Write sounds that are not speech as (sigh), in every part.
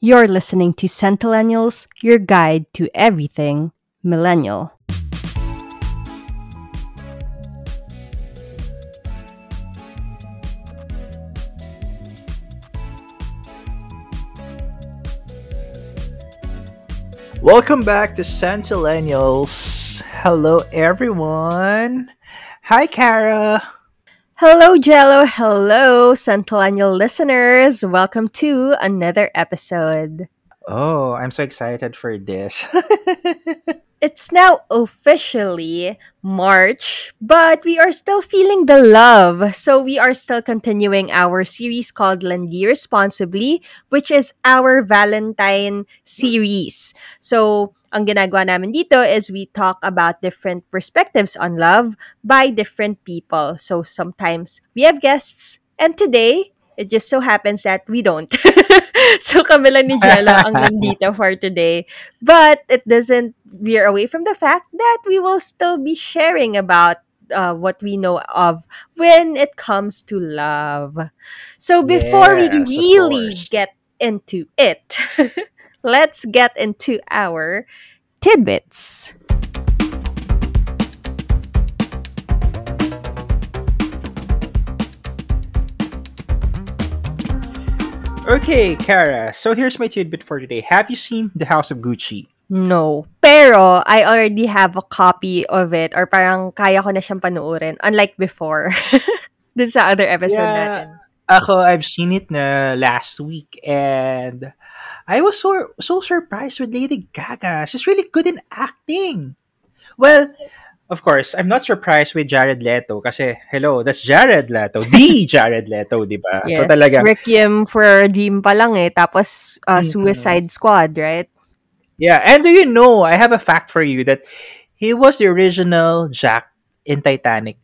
You're listening to Centennials, your guide to everything millennial. Welcome back to Centennials. Hello, everyone. Hi, Kara. Hello, Jello. Hello, Centennial listeners. Welcome to another episode. Oh, I'm so excited for this. (laughs) It's now officially March, but we are still feeling the love. So we are still continuing our series called Lendi Responsibly, which is our Valentine series. So ang ginagawa namin dito is we talk about different perspectives on love by different people. So sometimes we have guests, and today it just so happens that we don't. (laughs) so kami lang ni Jello ang (laughs) nandito for today. But it doesn't veer away from the fact that we will still be sharing about uh, what we know of when it comes to love. So before Yes, we really get into it, (laughs) let's get into our tidbits. Okay, Kara. So here's my tidbit for today. Have you seen The House of Gucci? No. Pero, I already have a copy of it or parang kaya ko na siyang panuorin. Unlike before. (laughs) Dun sa other episode natin. Ako, I've seen it na last week and I was so so surprised with Lady Gaga. She's really good in acting. Well, of course, I'm not surprised with Jared Leto kasi hello, that's Jared Leto, the (laughs) Jared Leto, 'di ba? Yes. So talaga Requiem for a Dream pa lang eh. Tapos, uh. Suicide Squad, right? Yeah, and do you know, I have a fact for you that he was the original Jack in Titanic.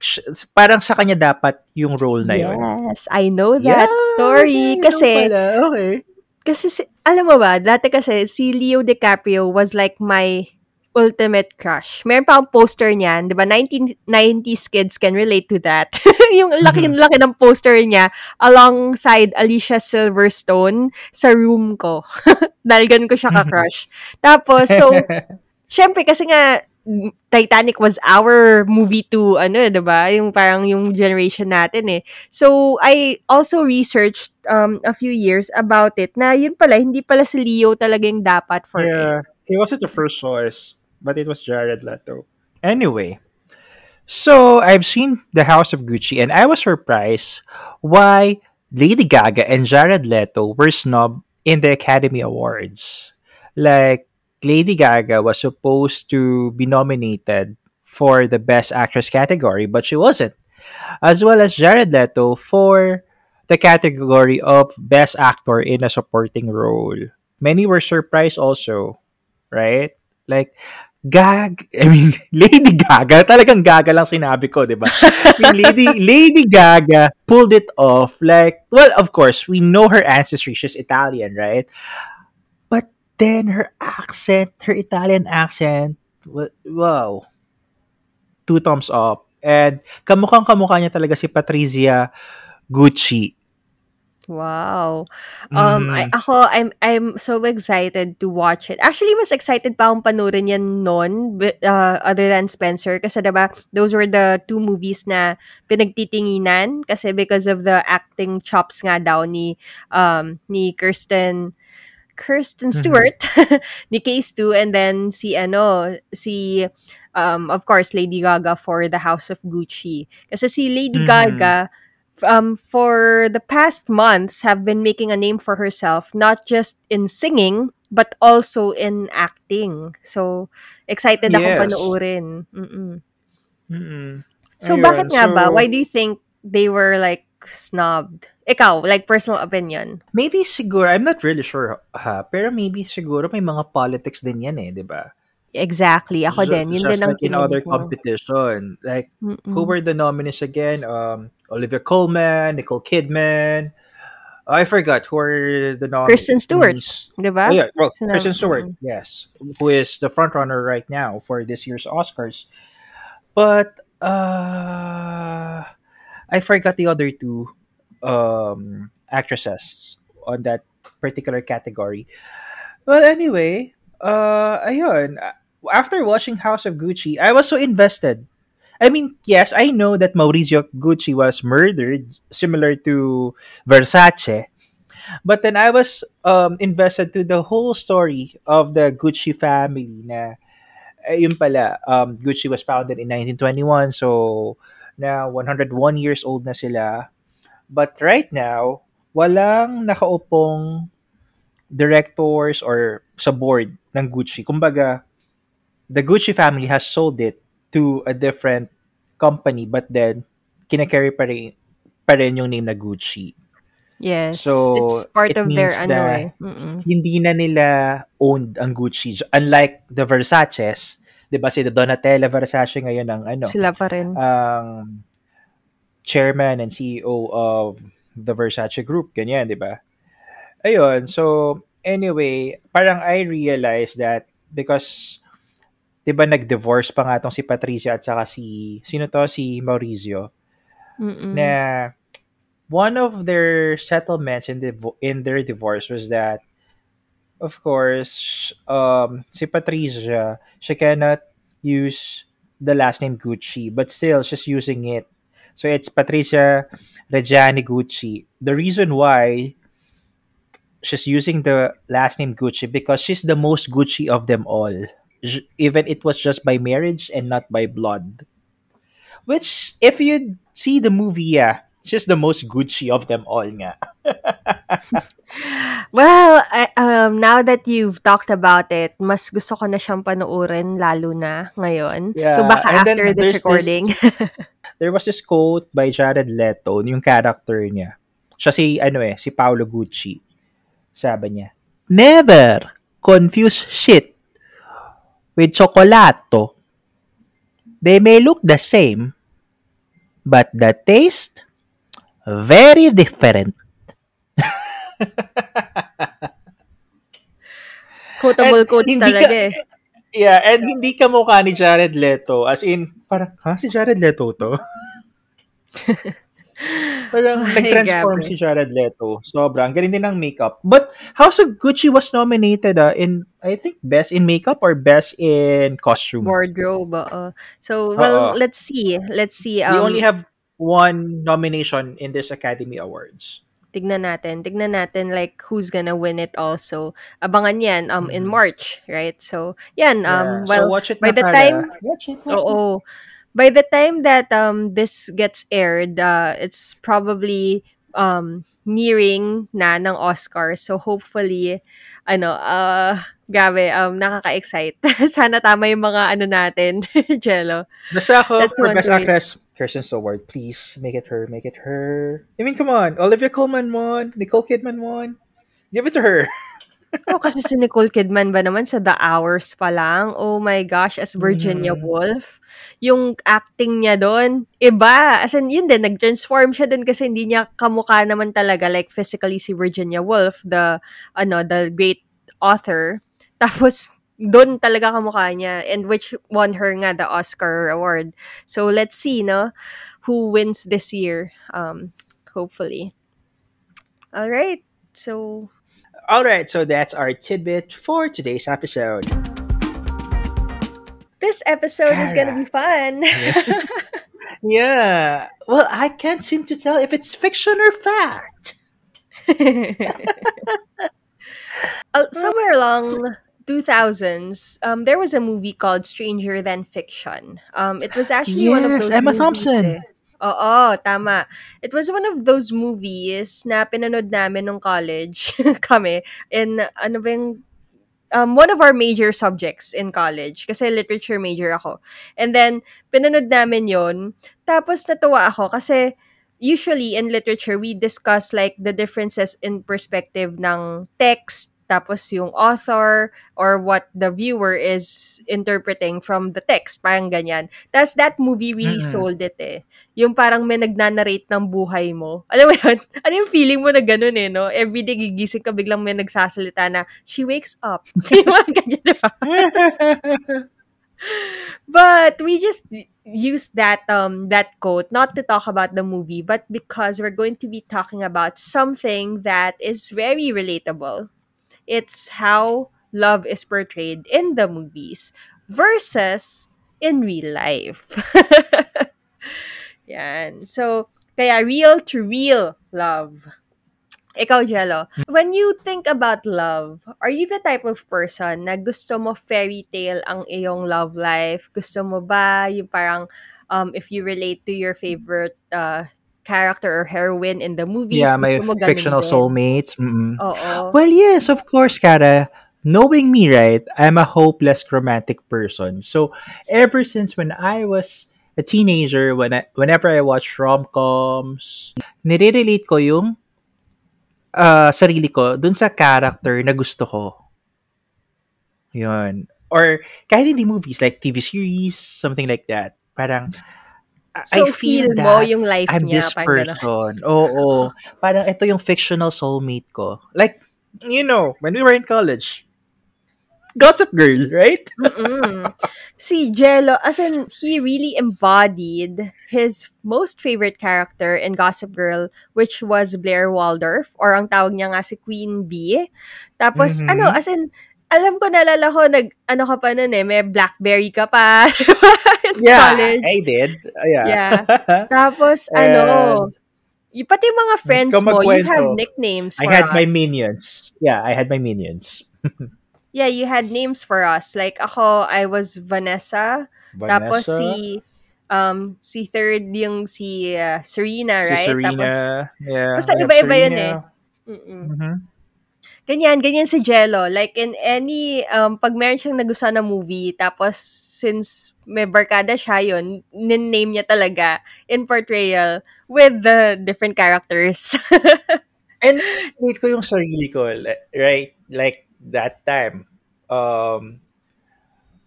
Parang sa kanya dapat yung role na yun. Yes, I know that story. okay, Kasi, pala, okay. kasi, si- alam mo ba, dati kasi si Leo DiCaprio was like my ultimate crush. Meron pa akong poster niyan, di ba? 1990s kids can relate to that. (laughs) yung laki-laki ng poster niya alongside Alicia Silverstone sa room ko. (laughs) Dahil ganun ko siya ka-crush. Tapos, so, (laughs) syempre kasi nga, Titanic was our movie to, ano, 'di ba? Yung parang yung generation natin eh. So, I also researched um, a few years about it na yun pala, hindi pala si Leo talaga yung dapat for it. Yeah, he wasn't the first choice, but it was Jared Leto. Anyway, so I've seen The House of Gucci, and I was surprised why Lady Gaga and Jared Leto were snubbed in the Academy Awards. Like Lady Gaga was supposed to be nominated for the Best Actress category, but she wasn't, as well as Jared Leto for the category of Best Actor in a Supporting Role. Many were surprised also, right? Like, gag, I mean, (laughs) Lady Gaga, talagang gaga lang sinabi ko, di ba? Lady, (laughs) Lady Gaga pulled it off. Like, well, of course, we know her ancestry. She's Italian, right? But then her accent, her Italian accent, wow. Two thumbs up. And kamukhang kamukha niya talaga si Patrizia Gucci. Wow. Um, I, Mm. ako, I'm, I'm so excited to watch it. Actually, mas excited pa akong panoorin yan noon, uh, other than Spencer. Kasi diba, those were the two movies na pinagtitinginan. Kasi because of the acting chops nga daw ni, um, ni Kirsten, Kirsten Mhm. Stewart, (laughs) ni Case 2, and then si, ano, si, um, of course, Lady Gaga for The House of Gucci. Kasi si Lady Mhm. Gaga, um, for the past months have been making a name for herself, not just in singing, but also in acting. So, excited akong Yes. panoorin. Mm-mm. Mm-mm. So, Ayun, bakit nga ba? so- Why do you think they were like snubbed? Ikaw, like personal opinion. Maybe siguro, I'm not really sure ha, pero maybe siguro may mga politics din yan eh, di ba? Exactly. Ako Ju- din. Yun Just din ang like in other ko. competition. Like, Mm-mm. who were the nominees again? Um, Olivia Colman, Nicole Kidman. I forgot who are the nominees. Kristen Stewart. Diba? Oh, yeah, well, Sinab- Kristen Stewart, yes, who is the front runner right now for this year's Oscars. But uh, I forgot the other two um, actresses on that particular category. Well, anyway, uh, ayun. After watching House of Gucci, I was so invested. I mean, yes, I know that Maurizio Gucci was murdered, similar to Versace. But then I was um, invested to the whole story of the Gucci family na eh, yun pala, um, Gucci was founded in 1921, so na 101 years old na sila. But right now, walang nakaupong directors or sa board ng Gucci. Kumbaga, the Gucci family has sold it to a different company but then kinakarry pa rin, pa rin yung name na Gucci. Yes. So, it's part it of their ano eh. Mm-mm. hindi na nila owned ang Gucci. Unlike the Versaces, 'di ba si Donatella Versace ngayon ang ano, Sila pa rin. ang chairman and CEO of the Versace Group, ganyan, 'di ba? Ayun, so anyway, parang I realized that because 'di ba nag-divorce pa nga tong si Patricia at saka si sino to? Si Maurizio. Mm-mm. na one of their settlements in the in their divorce was that of course um si Patricia she cannot use the last name Gucci but still she's using it. So it's Patricia Reggiani Gucci. The reason why she's using the last name Gucci because she's the most Gucci of them all even it was just by marriage and not by blood which if you see the movie yeah she's the most Gucci of them all nga. (laughs) Well, I, um, now that you've talked about it, mas gusto ko na siyang panoorin lalo na ngayon. Yeah, so baka and after this recording. (laughs) There was this quote by Jared Leto, yung character niya. Siya si, ano eh, si Paolo Gucci. Sabi niya, Never confuse shit with chocolato. They may look the same, but the taste, very different. (laughs) Quotable And quotes hindi talaga ka- eh. Yeah, and hindi ka mukha ni Jared Leto. As in, parang, ha? Si Jared Leto to? (laughs) parang Ay, nag-transform si Jared Leto. Sobra. Ang galing din ng makeup. But House of Gucci was nominated ah, in, I think, Best in Makeup or Best in Costume. Wardrobe. oo. So, well, Oo. let's see. Let's see. We Um, only have one nomination in this Academy Awards. tignan natin. Tignan natin like who's gonna win it also. Abangan yan um in Mhm. March, right? So, yan. Yeah. Um, so well, watch it by the time Watch it. watch it. Oo. By the time that um this gets aired, uh, it's probably um nearing na ng Oscar. So hopefully ano, uh grabe, um nakaka-excite. (laughs) Sana tama yung mga ano natin, (laughs) Jello. Basta ako, That's for Best. Actress, Kirsten Stewart, please make it her, make it her. I mean, come on. Olivia Colman won. Nicole Kidman won. Give it to her. (laughs) Oh, kasi si Nicole Kidman ba naman sa The Hours pa lang? Oh my gosh, as Virginia Mhm. Woolf. Yung acting niya doon, iba. As in, yun din, nag-transform siya doon kasi hindi niya kamukha naman talaga like physically si Virginia Woolf, the, ano, the great author. (laughs) Tapos, doon talaga kamukha niya and which won her nga the Oscar award. So, let's see, no? Who wins this year, um, hopefully. All right. So, All right, so that's our tidbit for today's episode. This episode is gonna be fun. (laughs) Yeah. Well, I can't seem to tell if it's fiction or fact. (laughs) Uh, somewhere along 2000s, um, there was a movie called Stranger Than Fiction. Um, it was actually one of those Emma movies. Thompson. Eh. Oo, tama. It was one of those movies na pinanood namin nung college (laughs) kami. In, ano ba yung um, one of our major subjects in college. Kasi literature major ako. And then, pinanood namin yon Tapos, natuwa ako kasi usually in literature, we discuss like the differences in perspective ng text, tapos yung author, or what the viewer is interpreting from the text. Parang ganyan. Tapos that movie really Mm-mm. sold it eh. Yung parang may nagnanarrate ng buhay mo. (laughs) Alam mo yun? Ano yung feeling mo na ganun eh, no? Everyday gigising ka, biglang may nagsasalita na, she wakes up. (laughs) yung mga ganyan, di ba? (laughs) but we just use that um that quote not to talk about the movie, but because we're going to be talking about something that is very relatable. It's how love is portrayed in the movies versus in real life. (laughs) Yan. So, kaya real to real love. Ikaw, Jello, when you think about love, are you the type of person na gusto mo fairy tale ang iyong love life? Gusto mo ba yung parang um, if you relate to your favorite uh, character or heroine in the movies, Yeah, mo fictional din? soulmates. Mm-mm. Oo. Well, yes, of course, Kara. Knowing me, right, I'm a hopeless romantic person. So, ever since when I was a teenager, when I, whenever I watch rom-coms, nire-relate ko yung ah, sarili ko dun sa character na gusto ko. Yun. Or kahit hindi movies, like TV series, something like that. Parang, So, I feel feel mo that yung life I'm niya. this person. (laughs) Oo. Parang ito yung fictional soulmate ko. Like, you know, when we were in college, Gossip Girl, right? (laughs) Si Jello, as in, he really embodied his most favorite character in Gossip Girl, which was Blair Waldorf, or ang tawag niya nga si Queen Bee. Tapos, Mhm. ano, as in, alam ko, nalala ko, nag, ano ka pa nun eh, may Blackberry ka pa (laughs) Yeah, college. I did. Yeah. Yeah. (laughs) Tapos, And- ano, y- pati mga friends mo, you have nicknames I for had us. my minions. Yeah, I had my minions. (laughs) Yeah, you had names for us. Like, ako, I was Vanessa. Tapos Vanessa, si um si third yung si uh, Serena, si right? Serena. Tapos yeah, basta I iba-iba yun eh. Mm-mm. Mhm. Ganyan, ganyan si Jello. Like in any um pag meron siyang nagustuhan na movie tapos since may barkada siya yun, name niya talaga in portrayal with the different characters. (laughs) And wait ko yung sarili ko, right? Like, that time, um,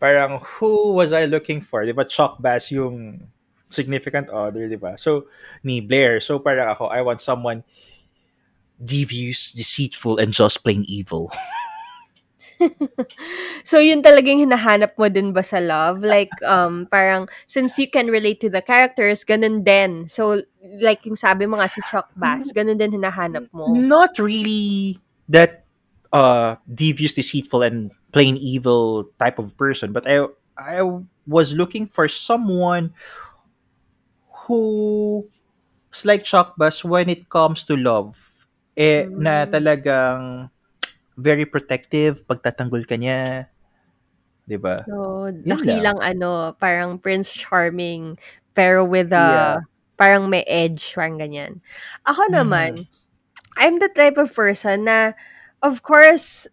parang who was I looking for? Di ba Chuck Bass yung significant other, di ba? So, ni Blair. So, parang ako, I want someone devious, deceitful, and just plain evil. (laughs) so yun talagang hinahanap mo din ba sa love? Like um parang since you can relate to the characters, ganun din. So like yung sabi mo nga si Chuck Bass, ganun din hinahanap mo. Not really that uh, devious, deceitful, and plain evil type of person, but I I was looking for someone who is like Chuck Bass when it comes to love. Eh, na Mm. talagang very protective, pagtatanggol ka niya. 'Di ba? So, Yun dakilang ano, parang Prince Charming, pero with a, Yeah. parang may edge, parang ganyan. Ako Mhm. naman, I'm the type of person na, of course,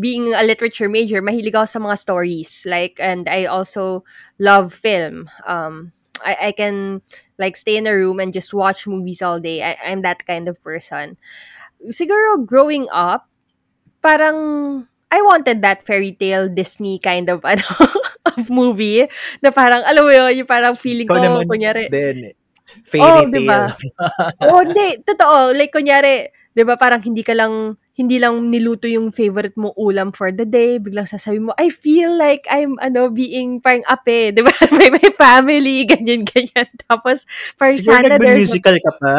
being a literature major, mahilig ako sa mga stories. Like, and I also love film. Um, I, I can, like, stay in a room and just watch movies all day. I, I'm that kind of person. Siguro, growing up, parang I wanted that fairy tale Disney kind of (laughs) ano of movie na parang alam mo yun, yung parang feeling ko naman kunyari din. Oh, Fairy 'di tale. (laughs) ba? oh, hindi, totoo. Like kunyari, 'di ba parang hindi ka lang hindi lang niluto yung favorite mo ulam for the day, biglang sasabihin mo, I feel like I'm ano being parang ape, (laughs) 'di ba? may, may family, ganyan ganyan. Tapos parang Siguro sana there's a nag-musical ka pa.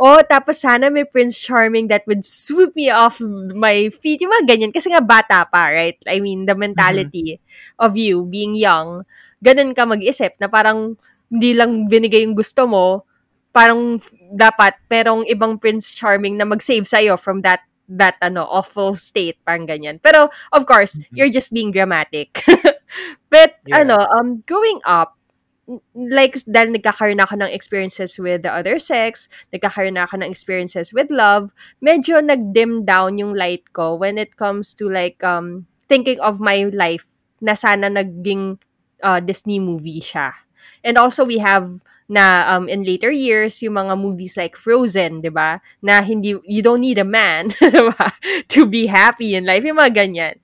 Oh, tapos sana may Prince Charming that would swoop me off my feet. Yung mga ganyan. Kasi nga bata pa, right? I mean, the mentality of you being young, ganun ka mag-isip na parang hindi lang binigay yung gusto mo, parang dapat merong ibang Prince Charming na mag-save sa'yo from that that ano awful state parang ganyan pero of course Mhm. you're just being dramatic (laughs) but Yeah. ano um growing up like dahil nagkakaroon ako ng experiences with the other sex nagkakaroon na ako ng experiences with love, medyo nag-dim down yung light ko when it comes to like um thinking of my life na sana naging uh, Disney movie siya. And also we have na um in later years yung mga movies like Frozen, 'di ba? Na hindi you don't need a man (laughs) to be happy in life, yung mga ganyan.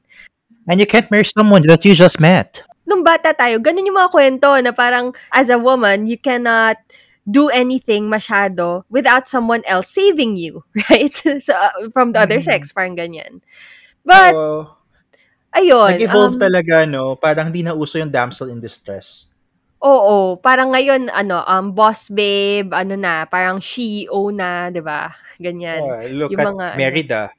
And you can't marry someone that you just met. Nung bata tayo, ganun yung mga kwento na parang as a woman, you cannot do anything masyado without someone else saving you, (laughs) right? so, uh, from the other Mhm. sex, parang ganyan. But, Oo. ayun. Nag-evolve um, talaga, no? Parang hindi na uso yung damsel in distress. Oo, parang ngayon ano, um, boss babe, ano na, parang CEO na, 'di ba? Ganyan. Oh, look Yung at mga ano, Merida.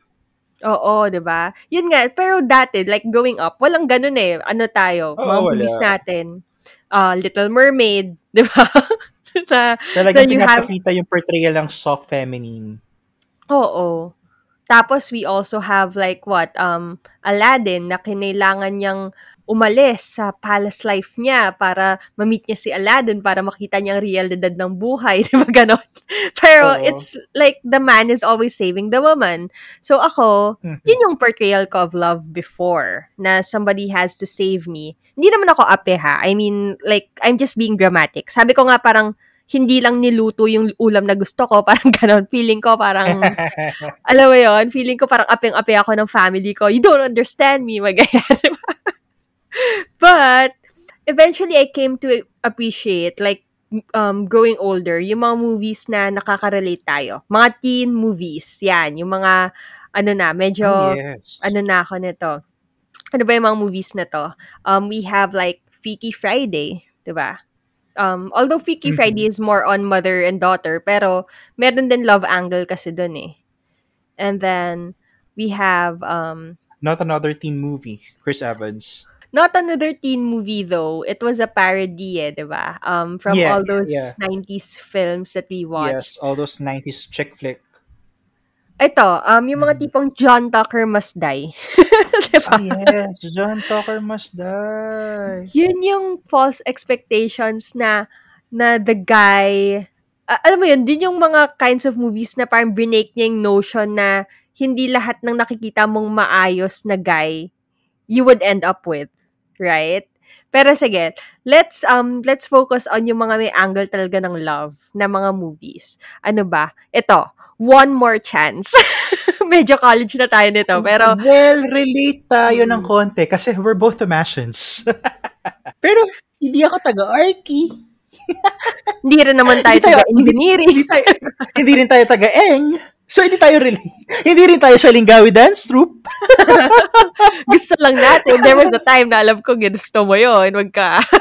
Oo, 'di ba? Yun nga, pero dati like growing up, walang ganun eh. Ano tayo, Oo, mga wala. movies natin. Uh, Little Mermaid, (laughs) 'di ba? na, Talagang you have- pinapakita yung portrayal ng soft feminine. oo. Tapos we also have like what, um, Aladdin na kinailangan niyang umalis sa palace life niya para ma-meet niya si Aladdin para makita niya ang realidad ng buhay, (laughs) di ba ganon? Pero Oo. it's like the man is always saving the woman. So ako, Mhm. yun yung portrayal ko of love before, na somebody has to save me. Hindi naman ako ape ha. I mean, like, I'm just being dramatic. Sabi ko nga parang, hindi lang niluto yung ulam na gusto ko, (laughs) parang ganon. Feeling ko parang, (laughs) alam mo yon feeling ko parang apeng-ape ako ng family ko. You don't understand me, magaya. diba? (laughs) But, eventually, I came to appreciate, like, um, growing older, yung mga movies na nakaka-relate tayo. Mga teen movies, yan. Yung mga, ano na, medyo, Oh, yes. ano na ako nito. Ano ba yung mga movies na to? Um, we have, like, Freaky Friday, di ba? Um, although Freaky Mhm. Friday is more on mother and daughter, pero meron din love angle kasi dun eh. And then, we have, um, Not another teen movie. Chris Evans. Not another teen movie though. It was a parody eh, di ba? Um, from Yeah, all those yeah. 90s films that we watched. Yes, all those 90s chick flick. Ito, um, yung mga Mhm. tipong John Tucker Must Die. (laughs) di ba? Ah, yes, John Tucker must die. Yun yung false expectations na na the guy, ah, alam mo yun, din yung mga kinds of movies na parang break niya yung notion na hindi lahat ng nakikita mong maayos na guy you would end up with, right? Pero sige, let's um let's focus on yung mga may angle talaga ng love na mga movies. Ano ba? Ito, One More Chance. (laughs) Medyo college na tayo nito, pero Well, relate tayo ng Mm. konti kasi we're both Tomasians. (laughs) Pero hindi ako taga-Arky. hindi rin naman tayo Hindi tayo- taga engineering. Hindi, tayo, hindi rin tayo taga-Eng. So, hindi tayo relate. (laughs) Hindi rin tayo sa Lingawi Dance Troupe. (laughs) Gusto lang natin. There was a time na alam ko ginusto mo yun. Wag ka. (laughs)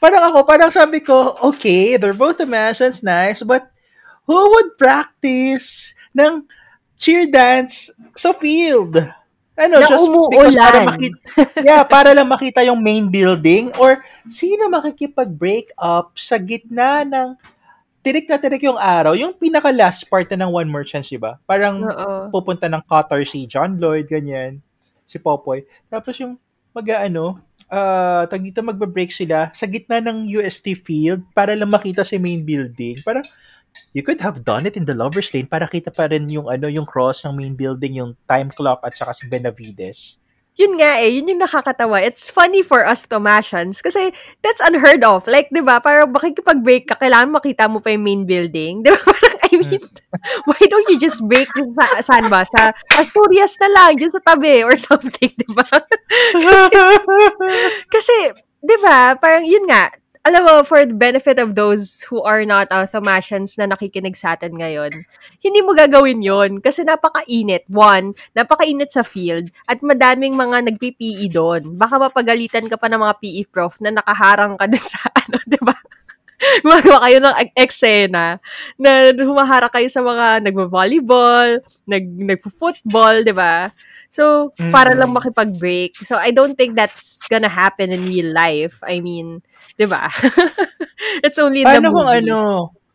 Parang ako, parang sabi ko, okay, they're both Tomasians, nice, but who would practice ng cheer dance sa field? Ano, Na just because para umuulan. makita, yeah, para lang makita yung main building or sino makikipag-break up sa gitna ng tirik na tirik yung araw, yung pinaka last part na ng One More Chance, di ba? Parang Oo. pupunta ng Qatar si John Lloyd, ganyan, si Popoy. Tapos yung mag-ano, ah tag dito magbe-break sila sa gitna ng UST field para lang makita si main building. Parang you could have done it in the lover's lane para kita pa rin yung ano yung cross ng main building, yung time clock at saka si Benavides. Yun nga eh, yun yung nakakatawa. It's funny for us Tomasians kasi that's unheard of. Like, di ba, parang makikipag-break ka, kailangan makita mo pa yung main building. (laughs) Di ba? Parang, I mean, (laughs) why don't you just break sa, saan ba? Sa Asturias na lang, dyan sa tabi or (laughs) something, di ba? kasi, kasi, di ba, parang yun nga, alam mo, for the benefit of those who are not uh, Thomasians na nakikinig sa atin ngayon, hindi mo gagawin yon kasi napakainit. One, napakainit sa field at madaming mga nagpi-PE doon. Baka mapagalitan ka pa ng mga PE prof na nakaharang ka doon sa (laughs) ano, di ba? (laughs) Gumagawa kayo ng ek- eksena na humaharap kayo sa mga nagvo-volleyball, nag, nagfo-football, di ba? So, para Mm. lang makipag-break. So, I don't think that's gonna happen in real life. I mean, di ba? (laughs) It's only in the Paano kung movies. ano,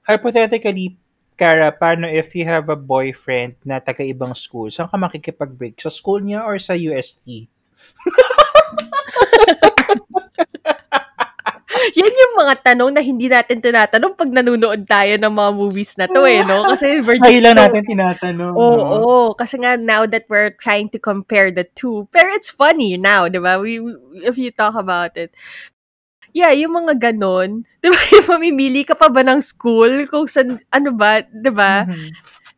hypothetically, Kara, paano if you have a boyfriend na taga-ibang school, saan ka makikipag-break? Sa school niya or sa UST? (laughs) (laughs) Yan yung mga tanong na hindi natin tinatanong pag nanonood tayo ng mga movies na to eh, no? Kasi we're just Ay lang so- natin tinatanong. Oo, no? oo. kasi nga now that we're trying to compare the two, pero it's funny now, di ba? We, if you talk about it. Yeah, yung mga ganon. (laughs) Di ba, yung mamimili ka pa ba ng school? Kung saan, ano ba, di ba? Mhm.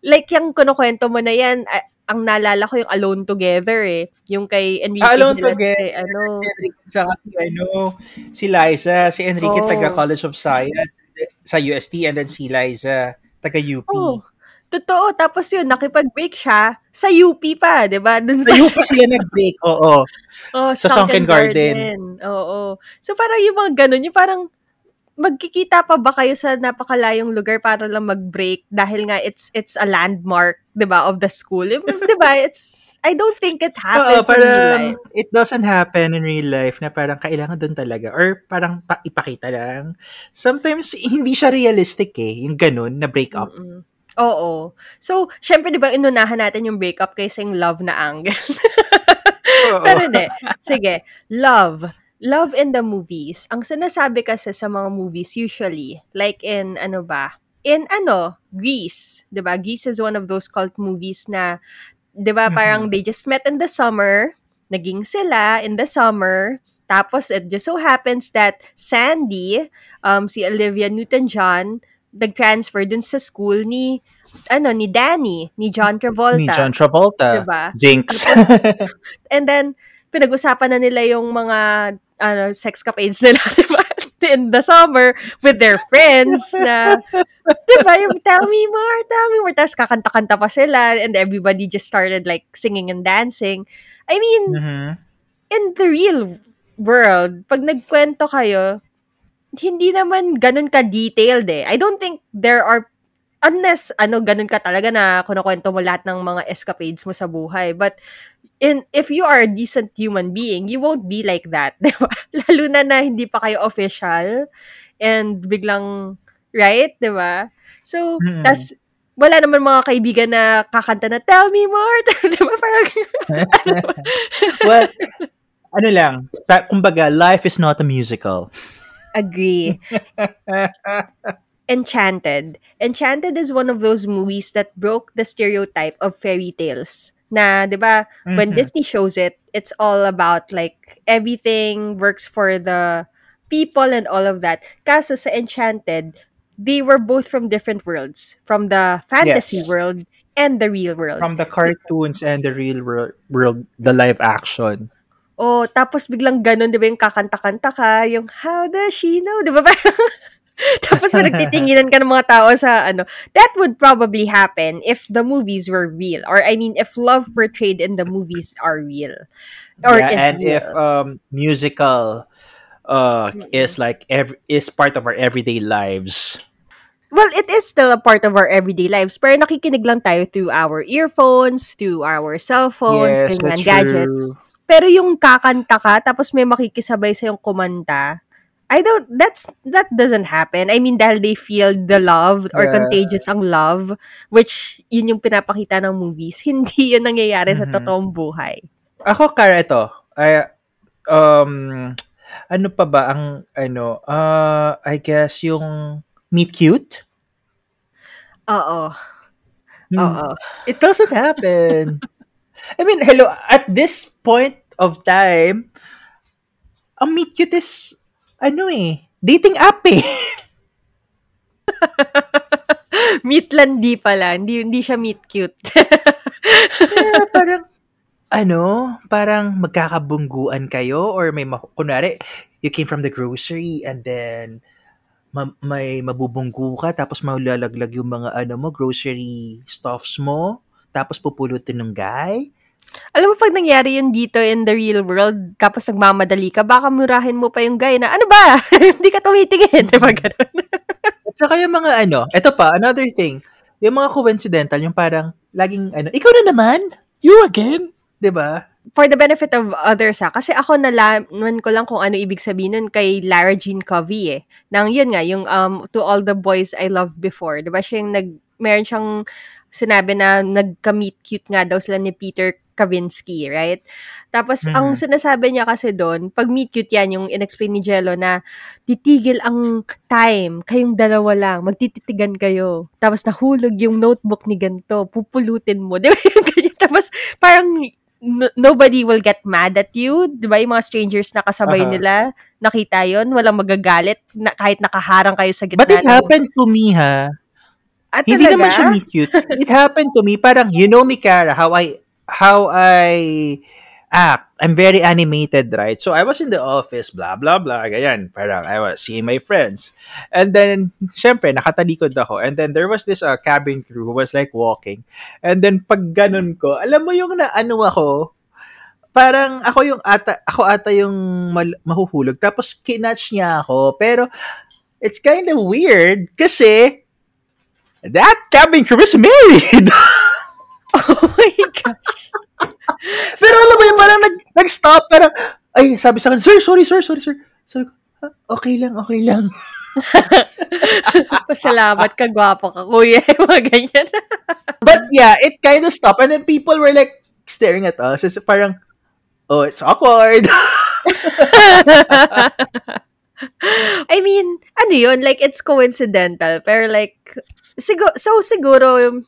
Like, yung kunukwento mo na yan, ang naalala ko yung Alone Together eh. Yung kay Enrique Alone Gilles, Together. eh, ano. Si Enrique tsaka si, ano, si Liza. Si Enrique Oh. taga College of Science sa UST and then si Liza taga UP. Oh. Totoo. Tapos yun, nakipag-break siya sa UP pa, di ba? Dun Sa UP sila nag-break, oo. (laughs) Oh, Sa Sunken Sunken Garden. Garden. Oo. So parang yung mga ganun, yung parang magkikita pa ba kayo sa napakalayong lugar para lang mag-break dahil nga it's it's a landmark, 'di ba, of the school. 'Di ba? It's I don't think it Oo, happens in real parang life. it doesn't happen in real life na parang kailangan doon talaga or parang pa- ipakita lang. Sometimes hindi siya realistic eh, yung ganun na break up. Mm-mm. Oo. So, syempre 'di ba inunahan natin yung breakup kaysa yung love na angle. (laughs) Pero hindi. Sige. Love. Love in the movies. Ang sinasabi kasi sa mga movies usually, like in ano ba? In ano, Grease. 'Di ba? Grease is one of those cult movies na 'di ba parang they just met in the summer, naging sila in the summer, tapos it just so happens that Sandy, um, si Olivia Newton-John, nag-transfer dun sa school ni ano ni Danny, ni John Travolta. Ni John Travolta. Diba? Jinx. (laughs) And then, pinag-usapan na nila yung mga ano, sex capades nila, (laughs) di ba? In the summer, with their friends na, di ba, yung tell me more, tell me more. Tapos kakanta-kanta pa sila and everybody just started like singing and dancing. I mean, Mhm. in the real world, pag nagkwento kayo, hindi naman ganun ka-detailed eh. I don't think there are unless ano ganun ka talaga na kunukwento mo lahat ng mga escapades mo sa buhay. But in if you are a decent human being, you won't be like that, (laughs) 'di ba? Lalo na na hindi pa kayo official and biglang right, 'di ba? So, Mm. tas wala naman mga kaibigan na kakanta na tell me more, (laughs) 'di ba? Parang (laughs) well, ano lang, kumbaga, life is not a musical. agree. Enchanted. Enchanted is one of those movies that broke the stereotype of fairy tales. Na, 'di ba, when Mhm. Disney shows it, it's all about like everything works for the people and all of that. Kaso sa Enchanted, they were both from different worlds, from the fantasy Yes. world and the real world. From the cartoons and the real world, world the live action. Oh, tapos biglang ganun, 'di ba, yung kakanta-kanta ka, yung how does she know, 'di ba? Parang (laughs) (laughs) tapos pinagtitinginan ka ng mga tao sa ano. That would probably happen if the movies were real. Or I mean, if love portrayed in the movies are real. Or yeah, is and real. if um musical uh is like every is part of our everyday lives. Well, it is still a part of our everyday lives. Pero nakikinig lang tayo through our earphones, through our cell phones, Yes, ganyan, gadgets. true. Pero yung kakanta ka, tapos may makikisabay sa yung kumanta, I don't, that's, that doesn't happen. I mean, dahil they feel the love or Yeah. contagious ang love, which yun yung pinapakita ng movies. (laughs) Hindi yun nangyayari sa Mhm. totoong buhay. Ako Kara ito. I um ano pa ba ang ano uh I guess yung meet cute? Oo. Hmm. Oo. It doesn't happen. I mean, hello, at this point of time, ang meet cute is ano eh, dating app eh. (laughs) Meatlandi pala. Hindi, hindi siya meet cute. (laughs) Kaya parang, ano, parang magkakabungguan kayo or may, ma- kunwari, you came from the grocery and then ma- may mabubunggu ka tapos maulalaglag yung mga ano mo, grocery stuffs mo tapos pupulutin ng guy. Alam mo, pag nangyari yun dito in the real world, tapos nagmamadali ka, baka murahin mo pa yung guy na, ano ba? (laughs) Hindi ka tumitingin. (laughs) Diba ganun? At saka yung mga ano, eto pa, another thing, yung mga coincidental, yung parang laging ano, ikaw na naman? You again? ba? For the benefit of others ha, kasi ako nalaman ko lang kung ano ibig sabihin nun kay Lara Jean Covey eh. Nang yun nga, yung um, To All the Boys I Loved Before. Diba siya yung nag, meron siyang sinabi na nagka-meet cute nga daw sila ni Peter Kavinsky, right? Tapos, Mhm. ang sinasabi niya kasi doon, pag meet cute yan, yung inexplain ni Jello na titigil ang time, kayong dalawa lang, magtititigan kayo. Tapos nahulog yung notebook ni ganto, pupulutin mo. (laughs) Di ba? Tapos parang no- nobody will get mad at you. Di ba? Yung mga strangers na kasabay Aha. nila, nakita yon walang magagalit na, kahit nakaharang kayo sa gitna. But it happened to me ha. Ah, Hindi talaga? naman siya meet cute. It happened to me. Parang, you know me, Kara, how I, how I act. I'm very animated, right? So I was in the office, blah, blah, blah, ganyan. Parang I was seeing my friends. And then, syempre, nakatalikod ako. And then there was this uh, cabin crew who was like walking. And then pag ganun ko, alam mo yung na ano ako, parang ako yung ata, ako ata yung mal- mahuhulog. Tapos kinatch niya ako. Pero it's kind of weird kasi that cabin crew is married. (laughs) nag-stop, parang, ay, sabi sa akin, sir, sorry, sir, sorry, sir. Sabi ko, "Ah, okay lang, okay lang. (laughs) Pasalamat ka, gwapo ka, kuya. (laughs) Mga ganyan. (laughs) But yeah, it kind of stopped. And then people were like staring at us. It's parang, oh, it's awkward. I mean, ano yun? Like, it's coincidental. Pero like, siguro, so siguro,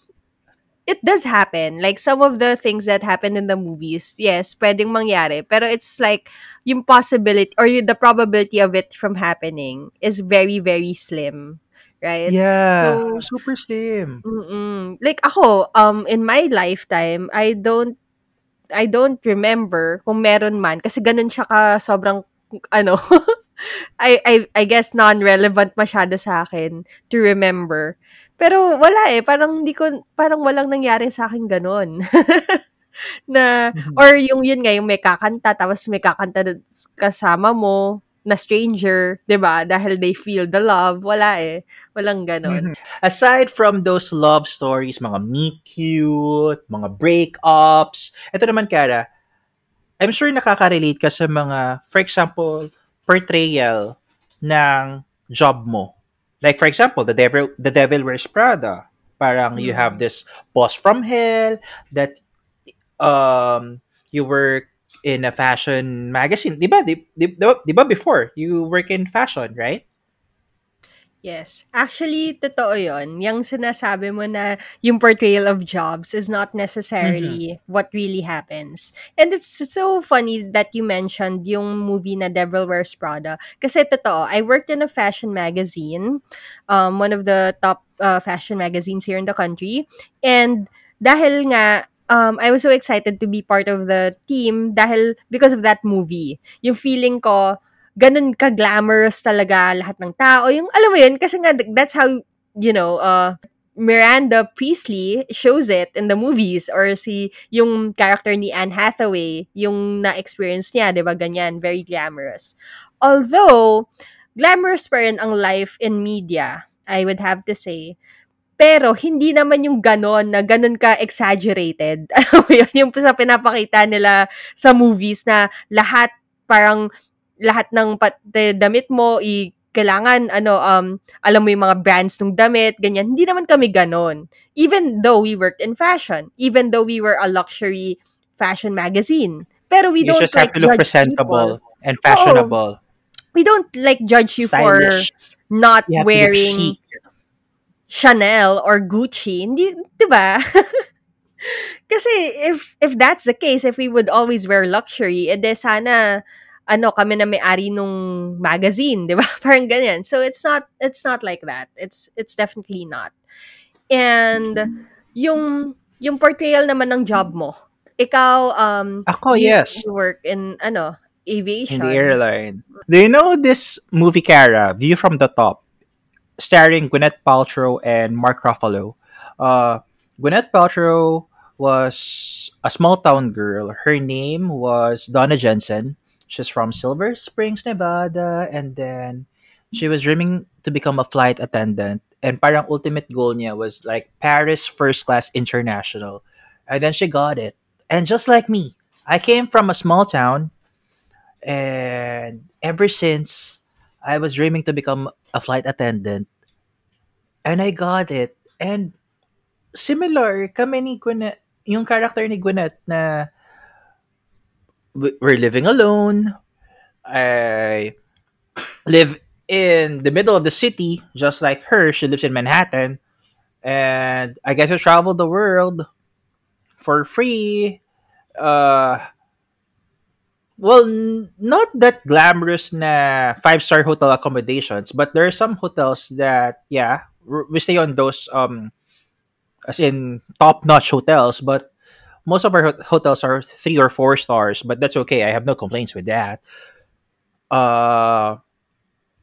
it does happen. Like, some of the things that happen in the movies, yes, pwedeng mangyari. Pero it's like, yung possibility, or yung, the probability of it from happening is very, very slim. Right? yeah, So- super slim. Mm-mm. Like ako, um, in my lifetime, I don't, I don't remember kung meron man kasi ganun siya ka sobrang ano (laughs) I I I guess non-relevant masyado sa akin to remember. Pero wala eh, parang hindi ko parang walang nangyari sa akin ganun. (laughs) na or yung yun nga yung may kakanta tapos may kakanta kasama mo na stranger, 'di ba? Dahil they feel the love, wala eh. Walang ganon. Aside from those love stories, mga meet cute, mga breakups, ito naman, Kara, I'm sure nakaka-relate ka sa mga, for example, portrayal ng job mo. Like, for example, The Devil, the Devil Wears Prada. Parang you have this boss from hell that um you work in a fashion magazine. Di? Di, di, di ba before? You work in fashion, right? Yes. Actually, totoo yon. Yung sinasabi mo na yung portrayal of jobs is not necessarily what really happens. And it's so funny that you mentioned yung movie na Devil Wears Prada. Kasi totoo, I worked in a fashion magazine, um, one of the top uh, fashion magazines here in the country. And dahil nga, um, I was so excited to be part of the team dahil because of that movie. Yung feeling ko, ganun ka-glamorous talaga lahat ng tao. Yung, alam mo yun, kasi nga, that's how, you know, uh, Miranda Priestley shows it in the movies or si yung character ni Anne Hathaway, yung na-experience niya, 'di ba? Ganyan, very glamorous. Although glamorous pa rin ang life in media, I would have to say. Pero hindi naman yung ganon na ganon ka exaggerated. (laughs) Alam mo yun, yung sa pinapakita nila sa movies na lahat parang lahat ng pat- de- damit mo i kailangan ano um alam mo yung mga brands ng damit ganyan hindi naman kami ganon even though we worked in fashion even though we were a luxury fashion magazine pero we you don't just like have to look judge presentable people. and fashionable. we don't like judge you for stylish. not You wearing. Chanel or Gucci hindi 'di ba (laughs) Kasi if if that's the case, if we would always wear luxury, ede sana ano kami na may-ari nung magazine, 'di ba? (laughs) Parang ganyan. So it's not it's not like that. It's it's definitely not. And yung yung portrayal naman ng job mo. Ikaw um Ako, you, yes. you work in ano, aviation. in the airline. Do you know this movie, Kara, View from the Top, starring Gwyneth Paltrow and Mark Ruffalo? Uh, Gwyneth Paltrow was a small town girl. Her name was Donna Jensen. She's from Silver Springs, Nevada, and then she was dreaming to become a flight attendant. And parang ultimate goal niya was like Paris First Class International. And then she got it. And just like me, I came from a small town and ever since I was dreaming to become a flight attendant and I got it and similar kami ni Gwyneth yung character ni Gwyneth na we're living alone. I live in the middle of the city just like her. She lives in Manhattan. And I get to travel the world for free. Uh well, not that glamorous na five-star hotel accommodations, but there are some hotels that, yeah, we stay on those, um, as in top-notch hotels, but most of our hotels are three or four stars, but that's okay. I have no complaints with that. Uh,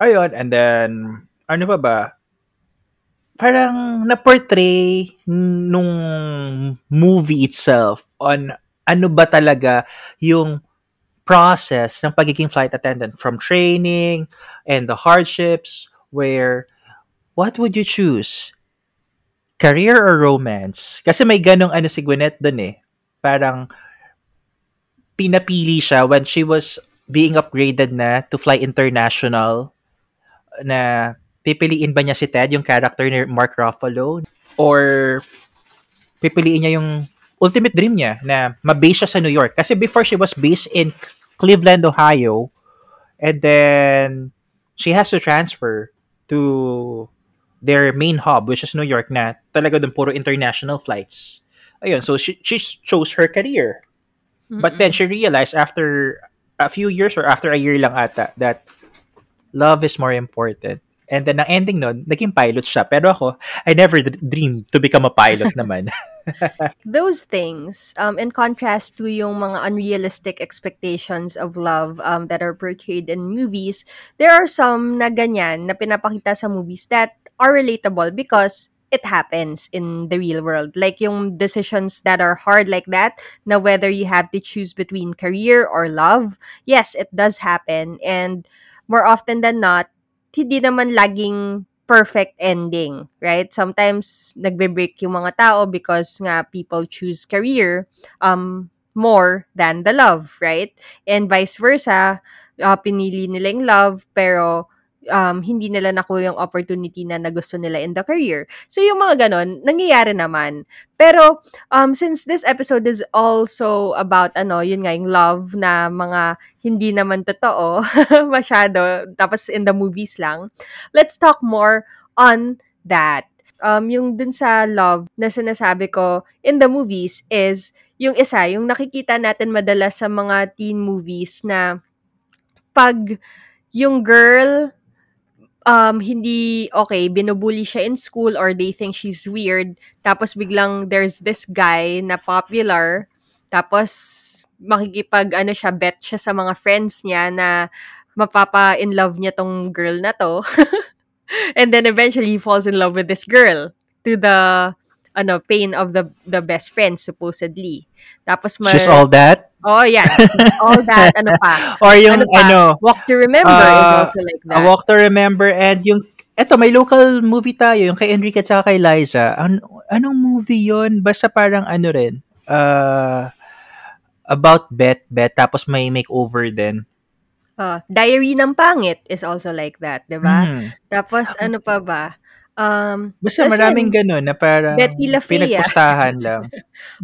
ayun, and then, ano pa ba? Parang na-portray nung movie itself on ano ba talaga yung process ng pagiging flight attendant from training and the hardships where what would you choose? Career or romance? Kasi may ganong ano si Gwyneth dun eh. Parang pinapili siya when she was being upgraded na to fly international na pipiliin ba niya si Ted, yung character ni Mark Ruffalo? Or pipiliin niya yung ultimate dream niya na mabase siya sa New York? Kasi before she was based in Cleveland, Ohio, and then she has to transfer to their main hub, which is New York na talaga dun puro international flights. Ayun, so she, she chose her career. But then she realized after a few years or after a year lang ata that love is more important. And then ang ending nun, naging pilot siya. Pero ako, I never d- dreamed to become a pilot (laughs) naman. (laughs) those things, um, in contrast to yung mga unrealistic expectations of love um, that are portrayed in movies, there are some na ganyan na pinapakita sa movies that are relatable because it happens in the real world. Like yung decisions that are hard like that, now whether you have to choose between career or love, yes, it does happen. And more often than not, hindi naman laging perfect ending, right? Sometimes nagbe-break yung mga tao because nga people choose career um more than the love, right? And vice versa, uh, pinili nila yung love pero um, hindi nila nakuha yung opportunity na nagusto nila in the career. So, yung mga ganon, nangyayari naman. Pero, um, since this episode is also about, ano, yun nga, yung love na mga hindi naman totoo (laughs) masyado, tapos in the movies lang, let's talk more on that. Um, yung dun sa love na sinasabi ko in the movies is yung isa, yung nakikita natin madalas sa mga teen movies na pag yung girl um, hindi okay, binubuli siya in school or they think she's weird. Tapos biglang there's this guy na popular. Tapos makikipag ano siya, bet siya sa mga friends niya na mapapa in love niya tong girl na to. (laughs) And then eventually he falls in love with this girl to the ano pain of the the best friend supposedly. Tapos ma- Just all that? Oh, yeah. Just all that. Ano pa? (laughs) Or yung Ano pa? ano, Walk to Remember is uh, also like A that. Walk to Remember and yung eto may local movie tayo yung kay Enrique at saka kay Liza. An- anong movie yon? Basta parang ano rin. Uh, about Bet Bet tapos may makeover din. Uh, Diary ng Pangit is also like that, di ba? Mhm. Tapos ano pa ba? Um, Basta maraming ganun na parang Betty pinagpustahan (laughs) lang.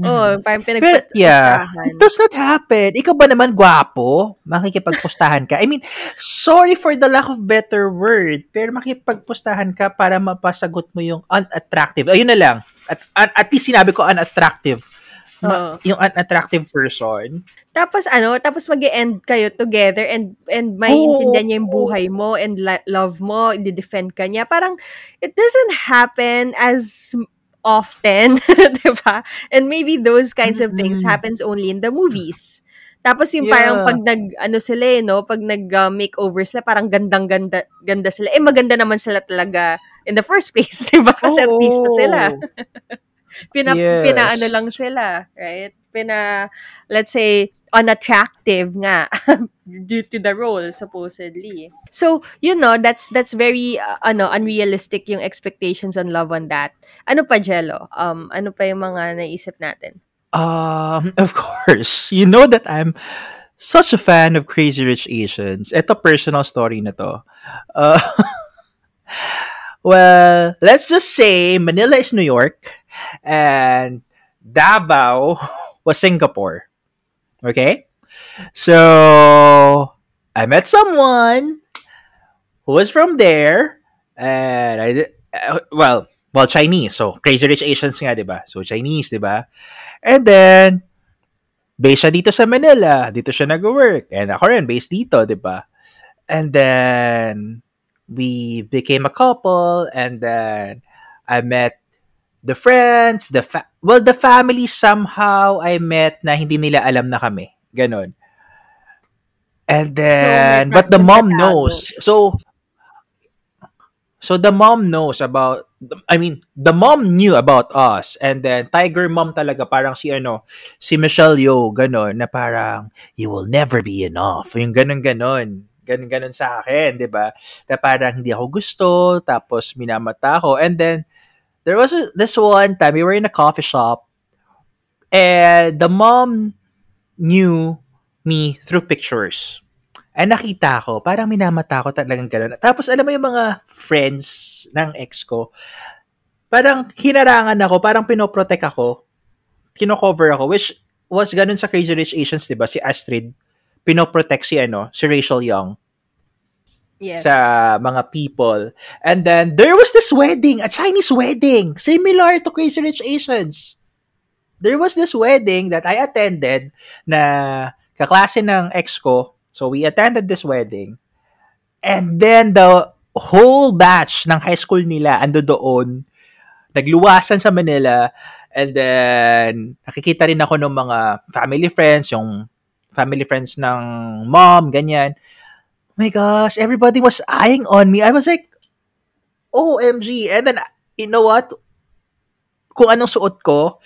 oh, Mhm. parang Pero yeah, pinagpustahan. it does not happen. Ikaw ba naman gwapo? Makikipagpustahan ka. I mean, sorry for the lack of better word, pero makipagpustahan ka para mapasagot mo yung unattractive. Ayun na lang. At, at, at least sinabi ko unattractive. Ma- yung unattractive person. Tapos ano, tapos mag end kayo together and and Oo. maintindihan niya yung buhay mo and la- love mo, i-defend ka niya. Parang it doesn't happen as often, (laughs) 'di ba? And maybe those kinds of things happens only in the movies. Tapos yung parang Yeah. pag nag ano sila eh, no, pag nag uh, makeover sila, parang gandang-ganda ganda sila. Eh maganda naman sila talaga in the first place, (laughs) 'di ba? Kasi artista sila. (laughs) Pina, Yes. pinaano lang sila, right? Pina, let's say, unattractive nga (laughs) due to the role supposedly. So, you know, that's that's very uh, ano unrealistic yung expectations on love on that. Ano pa Jello? Um ano pa yung mga naisip natin? Um, of course. You know that I'm such a fan of Crazy Rich Asians. Ito personal story na to. Uh, (laughs) well, let's just say Manila is New York and Davao (laughs) was Singapore. Okay? So, I met someone who was from there and I did, uh, well, well Chinese. So, Crazy Rich Asians nga, 'di ba? So, Chinese, ba? And then, based siya dito sa Manila. Dito siya nag-work. And ako rin, based dito, di ba? And then, we became a couple. And then, I met the friends, the fa- well, the family somehow I met na hindi nila alam na kami. Ganon. And then, but the mom knows. So, so the mom knows about, I mean, the mom knew about us. And then, Tiger Mom talaga, parang si ano, si Michelle Yeoh, ganon, na parang, you will never be enough. Yung ganon-ganon. Ganon-ganon sa akin, di ba? Na parang hindi ako gusto, tapos minamata ako. And then, there was a, this one time, we were in a coffee shop, and the mom knew me through pictures. And nakita ko, parang minamata ko talagang gano'n. Tapos alam mo yung mga friends ng ex ko, parang hinarangan ako, parang pinoprotect ako, kino-cover ako, which was ganun sa Crazy Rich Asians, di ba? Si Astrid, pinoprotect si ano, si Rachel Young Yes. sa mga people. And then, there was this wedding, a Chinese wedding, similar to Crazy Rich Asians. There was this wedding that I attended na kaklase ng ex ko. So, we attended this wedding. And then, the whole batch ng high school nila ando doon. Nagluwasan sa Manila. And then, nakikita rin ako ng mga family friends, yung family friends ng mom, ganyan my gosh, everybody was eyeing on me. I was like, OMG. And then, you know what? Kung anong suot ko,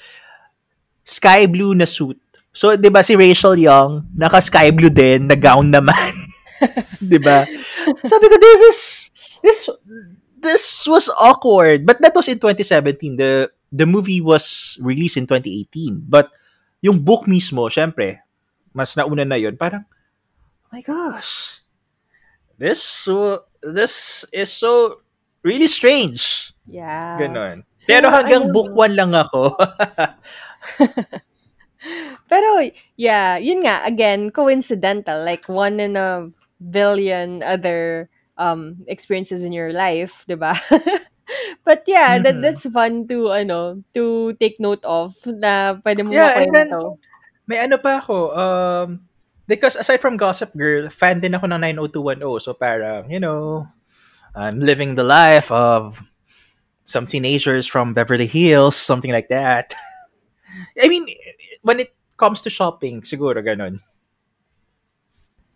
sky blue na suit. So, di ba si Rachel Young, naka sky blue din, na gown naman. (laughs) di ba? Sabi ko, this is, this, this was awkward. But that was in 2017. The, the movie was released in 2018. But, yung book mismo, syempre, mas nauna na yun, parang, oh my gosh, this so this is so really strange. Yeah. Ganon. So, Pero hanggang book 1 lang ako. (laughs) Pero, yeah, yun nga, again, coincidental. Like, one in a billion other um experiences in your life, di ba? (laughs) But yeah, that Mhm. that's fun to, ano, to take note of na pwede mo Yeah, and then- makwento. May ano pa ako, um, because aside from Gossip Girl, fan din ako ng 90210. So parang, you know, I'm living the life of some teenagers from Beverly Hills, something like that. (laughs) I mean, when it comes to shopping, siguro ganun.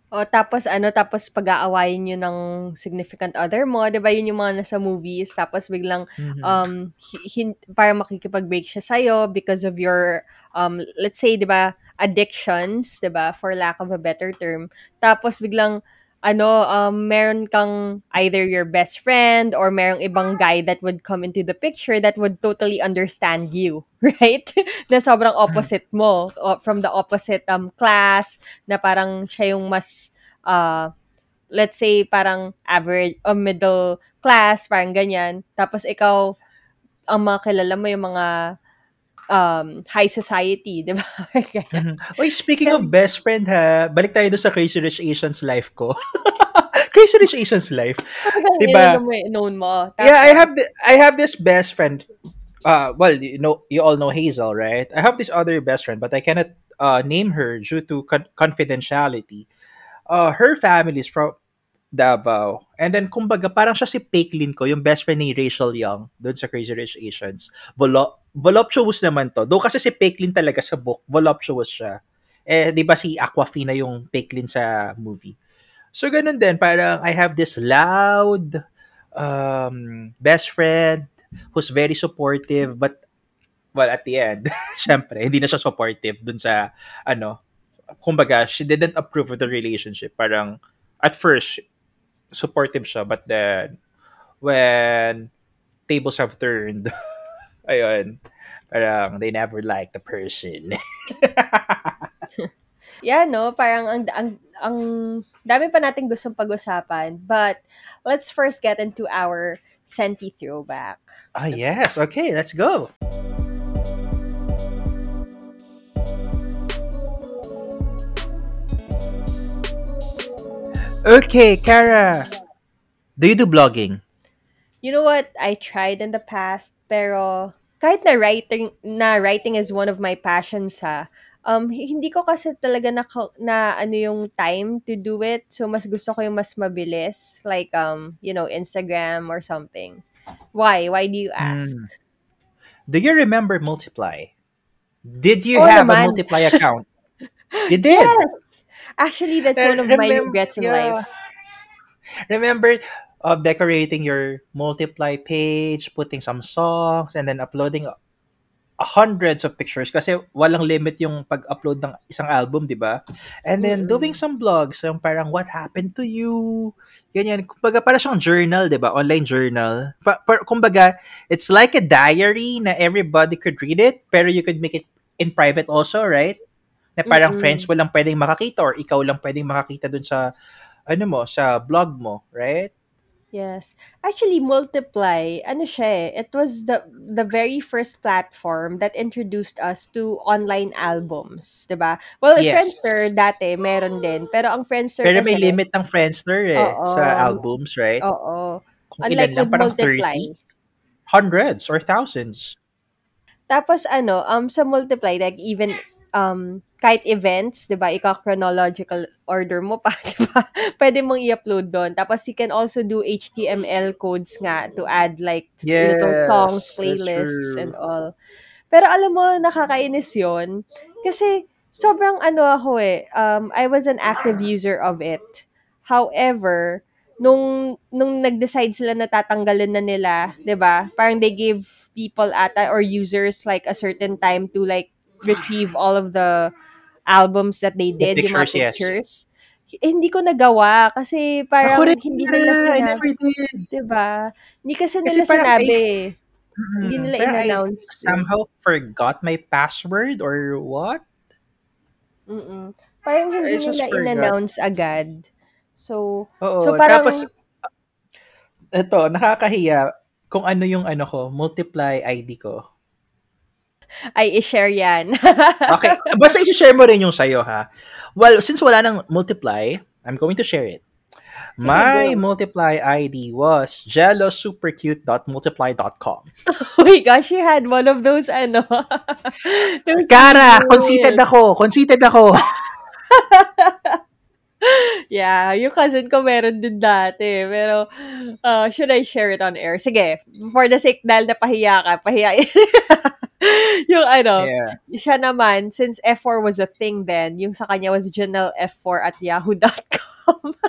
O, tapos ano, tapos pag-aawayin nyo ng significant other mo, di ba yun yung mga nasa movies, tapos biglang, Mhm. um, hi- hin- parang makikipag-break siya sa'yo because of your, um, let's say, di ba, addictions, di ba, for lack of a better term. Tapos biglang, ano, um, meron kang either your best friend or merong ibang guy that would come into the picture that would totally understand you, (laughs) right? na sobrang opposite mo, from the opposite um class, na parang siya yung mas, uh, let's say, parang average o middle class, parang ganyan. Tapos ikaw, ang mga kilala mo yung mga um, high society, (laughs) di ba? Mhm. Uy, speaking of best friend ha, balik tayo doon sa Crazy Rich Asians life ko. (laughs) Crazy Rich Asians life. (laughs) Yung may- known mo. Yeah, I have the, I have this best friend. Uh, well, you know, you all know Hazel, right? I have this other best friend, but I cannot uh, name her due to con- confidentiality. Uh, her family is from Davao. And then, kumbaga, parang siya si Paiklin ko, yung best friend ni Rachel Young, doon sa Crazy Rich Asians. Volo- voluptuous naman to. Doon kasi si Paiklin talaga sa book, voluptuous siya. Eh, di ba si Aquafina yung Paiklin sa movie? So, ganun din. Parang I have this loud um, best friend who's very supportive but well, at the end, (laughs) syempre, hindi na siya supportive dun sa, ano, kumbaga, she didn't approve of the relationship. Parang, at first, supportive siya, but then, when tables have turned, (laughs) ayun, parang they never like the person. (laughs) Yeah, no, parang ang, ang, ang dami pa nating gustong pag-usapan. But let's first get into our Senti throwback. ah, yes. Okay, let's go. Okay, Kara. Do you do blogging? You know what? I tried in the past, pero kahit na writing, na writing is one of my passions ha, um, hindi ko kasi talaga na, na ano yung time to do it. So, mas gusto ko yung mas mabilis. Like, um, you know, Instagram or something. Why? Why do you ask? Mm. Do you remember Multiply? Did you Oo have a. Multiply account? (laughs) You did. Yes! Actually, that's one of my regrets in yeah. life. Remember of decorating your Multiply page, putting some songs, and then uploading hundreds of pictures kasi walang limit yung pag-upload ng isang album, di ba? And then doing Mm-mm. some blogs, yung parang what happened to you, ganyan. Kumbaga para siyang journal, di ba? Online journal. Pa, pa, kumbaga, it's like a diary na everybody could read it, pero you could make it in private also, right? Na parang Mm-mm. friends walang pwedeng makakita or ikaw lang pwedeng makakita dun sa ano mo, sa blog mo, right? Yes. Actually, Multiply, ano siya eh, it was the the very first platform that introduced us to online albums, 'di ba? Well, Yes. Friendster dati meron din, pero ang Friendster Pero kasi may limit ng Friendster eh, Oo. sa albums, right? Oo. Kung Unlike ilan lang, parang Multiply. 30, hundreds or thousands. Tapos ano, um sa Multiply like even um kahit events, 'di ba? Ika chronological order mo pa, (laughs) 'di ba? Pwede mong i-upload doon. Tapos you can also do HTML codes nga to add like little songs, Yes, playlists and all. Pero alam mo, nakakainis 'yon kasi sobrang ano ako eh, um I was an active user of it. However, nung nung nag-decide sila na tatanggalin na nila, 'di ba? Parang they gave people ata or users like a certain time to like retrieve all of the albums that they The did, yung mga pictures, yes. pictures. Eh, hindi ko nagawa kasi Ako parang rin hindi na, nila I sinabi, never did. 'di ba? Hindi kasi Kasi nila parang sinabi. I, eh. Hindi mm, nila parang I in-announce. eh. somehow forgot my password or what? Mm-mm. Parang I hindi nila forgot. in-announce agad. So, Oo, so parang tapos ito, nakakahiya kung ano yung ano ko, multiply ID ko. Ay i-share yan. (laughs) Okay, basta i-share mo rin yung sayo ha. Well, since wala nang multiply, I'm going to share it. Sige, My go. multiply ID was jellosupercute.multiply.com. (laughs) oh my gosh, you had one of those, ano, (laughs) those Kara, emails. conceited ako, conceited ako. Yeah, yung cousin ko meron din dati. Pero, uh, should I share it on air? Sige, for the sake dahil napahiya ka, pahiya. (laughs) yung ano, yeah. siya naman, since F4 was a thing then, yung sa kanya was Janelle F4 at yahoo.com. (laughs)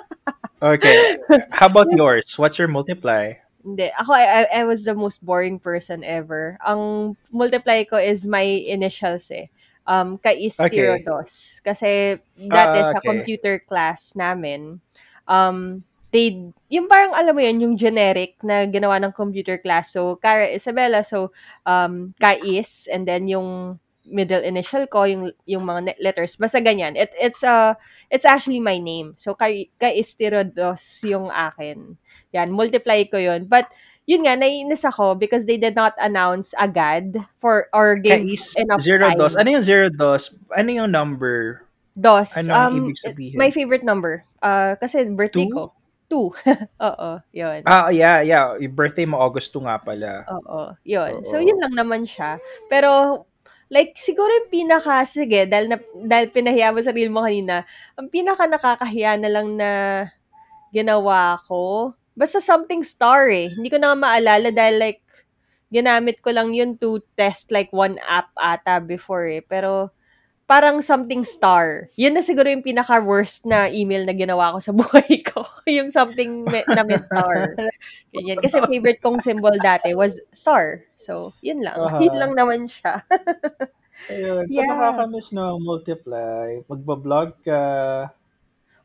Okay. How about Yes. yours? What's your multiply? Hindi. Ako, I, I, was the most boring person ever. Ang multiply ko is my initials eh. Um, Kais Okay. Kasi dati Ah, sa okay. computer class namin, um, they, yung parang alam mo yun, yung generic na ginawa ng computer class. So, Cara Isabella, so, um, Kais, and then yung middle initial ko, yung, yung mga net- letters. Basta ganyan. It, it's, uh, it's actually my name. So, Kais Tirodos yung akin. Yan, multiply ko yun. But, yun nga, naiinis ako because they did not announce agad for, or gave Kais enough zero time. dos. Ano yung zero dos? Ano yung number? Dos. Anong um, ibig sabihin? my favorite number. Uh, kasi birthday Two? ko. Two. (laughs) Oo, yun. Ah, yeah, yeah. Yung birthday mo, August 2 nga pala. Oo, yun. So, Oo. yun lang naman siya. Pero, like, siguro yung pinaka, sige, dahil, na, dahil pinahiya mo sa reel mo kanina, ang pinaka nakakahiya na lang na ginawa ko, basta something star eh. Hindi ko na maalala dahil like, ginamit ko lang yun to test like one app ata before eh. Pero, parang something star. Yun na siguro yung pinaka-worst na email na ginawa ko sa (laughs) buhay ko. yung something me- na may star. Ganyan. Kasi favorite kong symbol dati was star. So, yun lang. Aha. Yun lang naman siya. Ayun. So, Yeah. nakakamiss na multiply. Magbablog ka.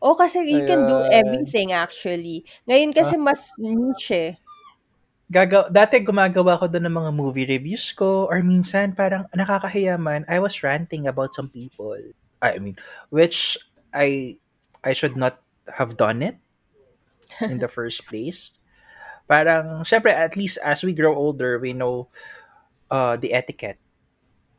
O kasi you can do everything actually. Ngayon kasi Ah. mas niche eh. Gagaw dati gumagawa ko doon ng mga movie reviews ko or minsan parang nakakahiya man, I was ranting about some people. I mean, which I I should not have done it in the first place. Parang, syempre, at least as we grow older, we know uh, the etiquette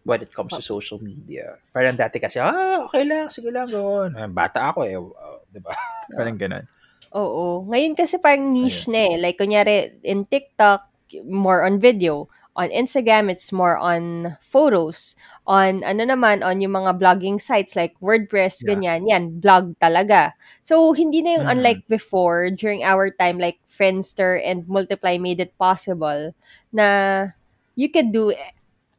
when it comes to social media. Parang dati kasi, ah, okay lang, sige lang, gawin. Bata ako eh, uh, di ba? (laughs) Parang ganun. Oo. Ngayon kasi parang niche na eh. Like, kunyari, in TikTok, more on video. On Instagram, it's more on photos. On, ano naman, on yung mga blogging sites like WordPress, Yeah. ganyan. Yan, blog talaga. So, hindi na yung Mhm. unlike before, during our time, like Friendster and Multiply made it possible na you could do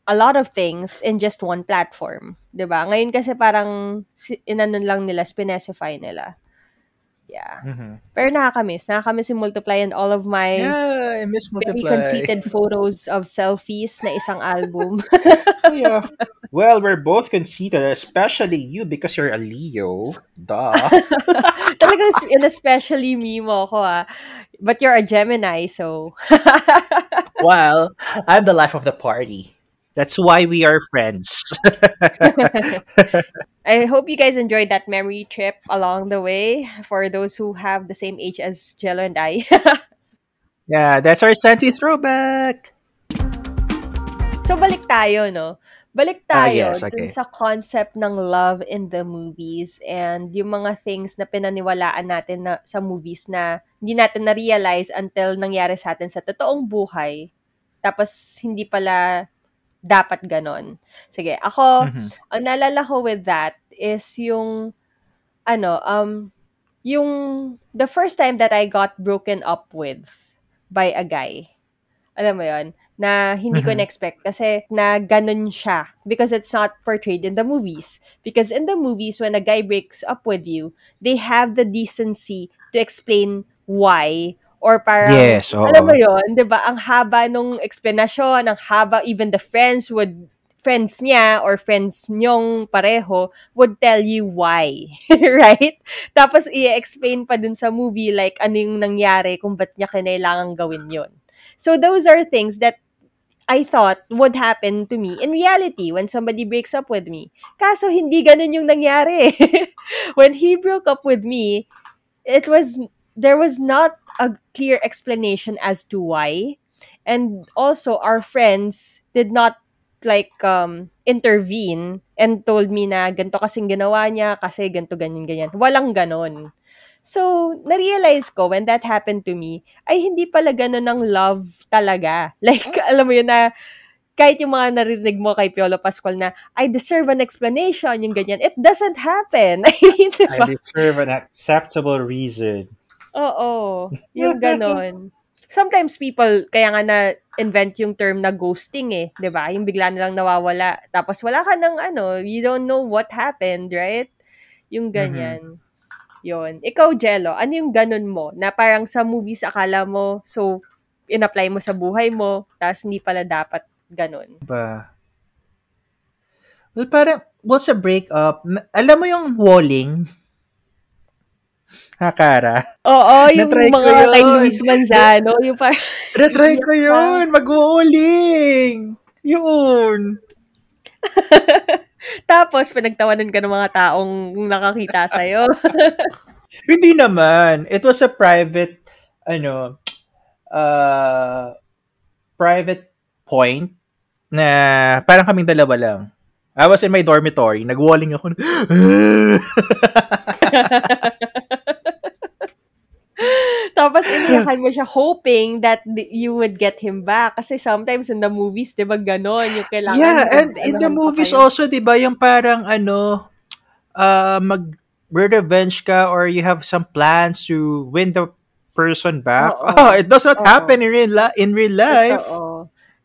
a lot of things in just one platform. 'di ba? Ngayon kasi parang si- inano lang nila, specify nila. Yeah. Mhm. Pero nakakamiss. Nakakamiss yung Multiply and all of my Yeah, I miss very Multiply. conceited photos of selfies na isang album. (laughs) Yeah. Well, we're both conceited, especially you because you're a Leo. Duh. (laughs) Talagang especially me mo ko ah. But you're a Gemini, so... (laughs) well, I'm the life of the party. That's why we are friends. (laughs) I hope you guys enjoyed that memory trip along the way for those who have the same age as Jello and I. (laughs) yeah, that's our Santi throwback. so balik tayo, no? Balik Ah, tayo yes, okay. dun sa concept ng love in the movies and yung mga things na pinaniwalaan natin na, sa movies na hindi natin na-realize until nangyari sa atin sa totoong buhay. Tapos hindi pala dapat ganon. Sige, ako, Mhm. ang naalala ko with that is yung, ano, um, yung the first time that I got broken up with by a guy. Alam mo yon na hindi ko Mhm. na-expect kasi na ganun siya because it's not portrayed in the movies. Because in the movies, when a guy breaks up with you, they have the decency to explain why or parang Yes, oo. alam mo yon, 'di ba? Ang haba nung explanation, ang haba even the friends would friends niya or friends nyong pareho would tell you why, (laughs) right? Tapos i-explain pa dun sa movie like ano yung nangyari kung ba't niya kinailangan gawin yun. So those are things that I thought would happen to me in reality when somebody breaks up with me. Kaso hindi ganun yung nangyari. (laughs) when he broke up with me, it was there was not a clear explanation as to why. And also our friends did not like um intervene and told me na ganto kasing ginawa niya kasi ganto ganyan ganyan. Walang ganon. So na-realize ko when that happened to me ay hindi pala ganon ang love talaga. (laughs) Like alam mo yun na kahit yung mga narinig mo kay Piolo Pascual na I deserve an explanation yung ganyan it doesn't happen. (laughs) I mean diba? I deserve an acceptable reason. Oo, yung (laughs) ganon. Sometimes people, kaya nga na-invent yung term na ghosting eh, di ba? Yung bigla nilang nawawala. Tapos wala ka ng ano, you don't know what happened, right? Yung ganyan. Yon. Ikaw, Jello, ano yung ganon mo? Na parang sa movies akala mo, so, in-apply mo sa buhay mo, tapos hindi pala dapat ganon. Ba? Well, parang, what's a breakup? Alam mo yung walling? Ha, Kara? Oo, yung Na-try mga kay. Luis Manzano, (laughs) yung parang, Na-try ko yun! Mag-walling! Yun! (laughs) tapos pinagtawanan ka ng mga taong nakakita sa'yo. (laughs) Hindi naman. It was a private, ano, uh, private point na parang kaming dalawa lang. I was in my dormitory. Nag-walling ako. (gasps) Tapos iniyakan mo (laughs) siya hoping that th- you would get him back. Kasi sometimes in the movies, di ba ganon, yung kailangan. yeah, and in the movies kayo. also, di ba, yung parang ano, uh, mag revenge ka or you have some plans to win the person back. Oo. Oh, (laughs) it does not Oo. happen in real, li- in real life. Totoo.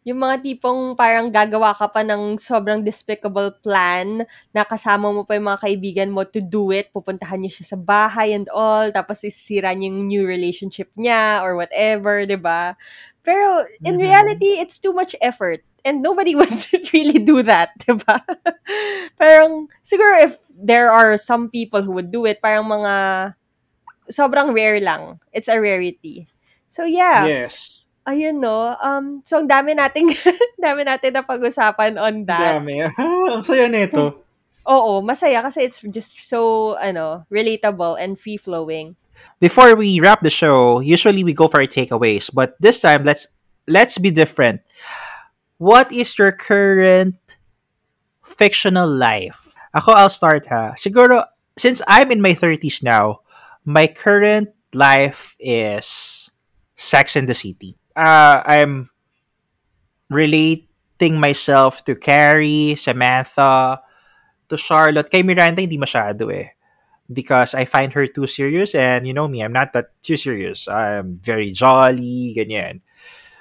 Yung mga tipong parang gagawa ka pa ng sobrang despicable plan na kasama mo pa yung mga kaibigan mo to do it. Pupuntahan niyo siya sa bahay and all. Tapos isira niyo yung new relationship niya or whatever, di ba? Pero in Mhm. reality, it's too much effort. And nobody (laughs) would really do that, di ba? (laughs) parang, siguro if there are some people who would do it, parang mga sobrang rare lang. It's a rarity. So yeah, Yes. Ayun no. Um, so ang dami nating, (laughs) dami natin na pag-usapan on that. Dami. (laughs) Ang saya nito. Oo, masaya kasi it's just so, ano, relatable and free-flowing. Before we wrap the show, usually we go for our takeaways, but this time let's let's be different. What is your current fictional life? Ako, I'll start ha. Siguro, since I'm in my 30s now, my current life is Sex in the City. Uh, I'm relating myself to Carrie, Samantha, to Charlotte. Kay Miranda, hindi masyado eh. Because I find her too serious and you know me, I'm not that too serious. I'm very jolly, ganyan.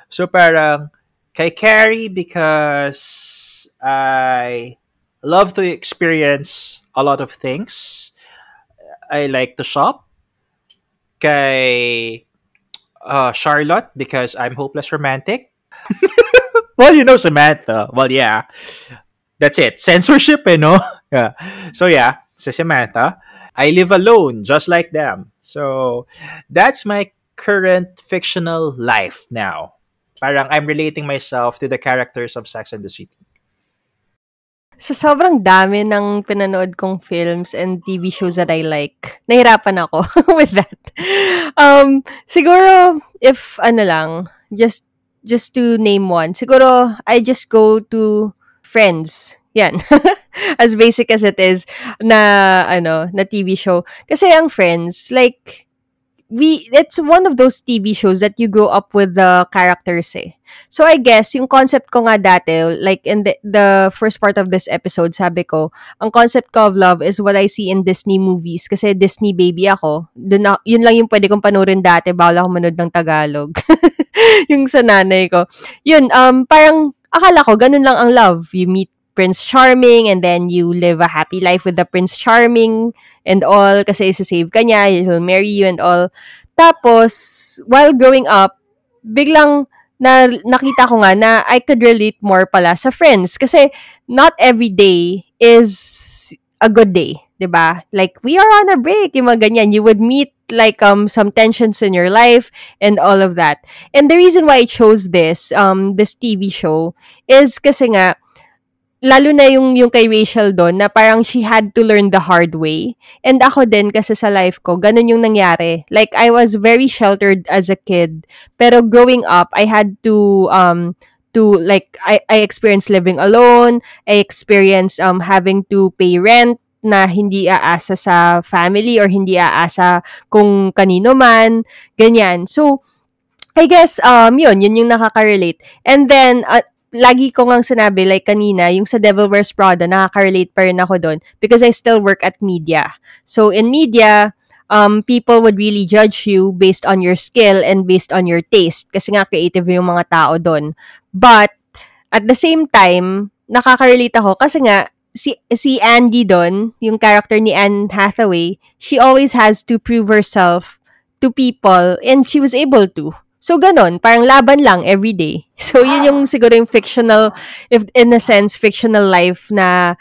So parang, kay Carrie because I love to experience a lot of things. I like to shop. Kay uh, Charlotte because I'm hopeless romantic. (laughs) well, you know Samantha. Well, yeah. That's it. Censorship, eh, no? (laughs) yeah. So, yeah, si Samantha. I live alone, just like them. So, that's my current fictional life now. Parang I'm relating myself to the characters of Sex and the City. Sa sobrang dami ng pinanood kong films and TV shows that I like, nahirapan ako (laughs) with that. Um, siguro, if ano lang, just just to name one, siguro I just go to Friends. Yan. (laughs) as basic as it is na ano, na TV show. Kasi ang Friends, like we it's one of those TV shows that you grow up with the characters eh. So I guess yung concept ko nga dati like in the, the first part of this episode sabi ko, ang concept ko of love is what I see in Disney movies kasi Disney baby ako. Dun na, yun lang yung pwede kong panoorin dati bawal ako manood ng Tagalog. (laughs) yung sa nanay ko. Yun, um, parang akala ko ganun lang ang love. You meet Prince Charming and then you live a happy life with the Prince Charming and all kasi isa-save ka niya, he'll marry you and all. Tapos, while growing up, biglang na nakita ko nga na I could relate more pala sa friends kasi not every day is a good day, 'di ba? Like we are on a break, yung mga ganyan. You would meet like um some tensions in your life and all of that. And the reason why I chose this um this TV show is kasi nga lalo na yung yung kay Rachel doon na parang she had to learn the hard way. And ako din kasi sa life ko, ganun yung nangyari. Like I was very sheltered as a kid, pero growing up, I had to um to like I I experienced living alone, I experienced um having to pay rent na hindi aasa sa family or hindi aasa kung kanino man, ganyan. So I guess um yun, yun yung nakaka-relate. And then uh, lagi ko ngang sinabi, like kanina, yung sa Devil Wears Prada, nakaka-relate pa rin ako doon because I still work at media. So, in media, um, people would really judge you based on your skill and based on your taste kasi nga creative yung mga tao doon. But, at the same time, nakaka-relate ako kasi nga, si, si Andy doon, yung character ni Anne Hathaway, she always has to prove herself to people and she was able to. So, ganon. Parang laban lang every day. (laughs) So, yun yung siguro yung fictional, if in a sense, fictional life na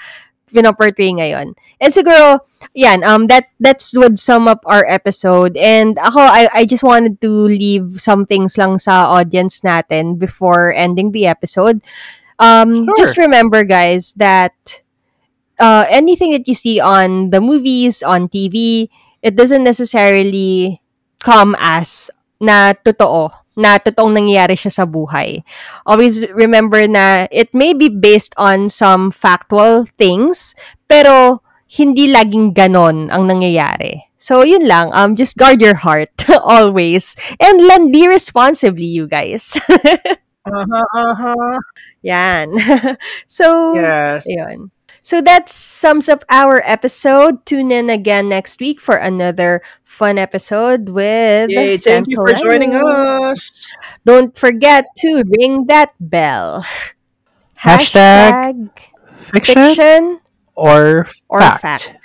pinoportray ngayon. And siguro, yan, um, that, that's would sum up our episode. And ako, I, I just wanted to leave some things lang sa audience natin before ending the episode. Um, Sure. Just remember, guys, that uh, anything that you see on the movies, on TV, it doesn't necessarily come as na totoo, na totoong nangyayari siya sa buhay. Always remember na it may be based on some factual things, pero hindi laging ganon ang nangyayari. So, yun lang. Um, just guard your heart (laughs) always. And landi responsibly, you guys. (laughs) Uh-huh, uh-huh. Yan. (laughs) so, Yes. Ayun. So that sums up our episode. Tune in again next week for another fun episode with Yay, thank you for joining us. Don't forget to ring that bell. Hashtag Fiction, fiction or, or fact? fact.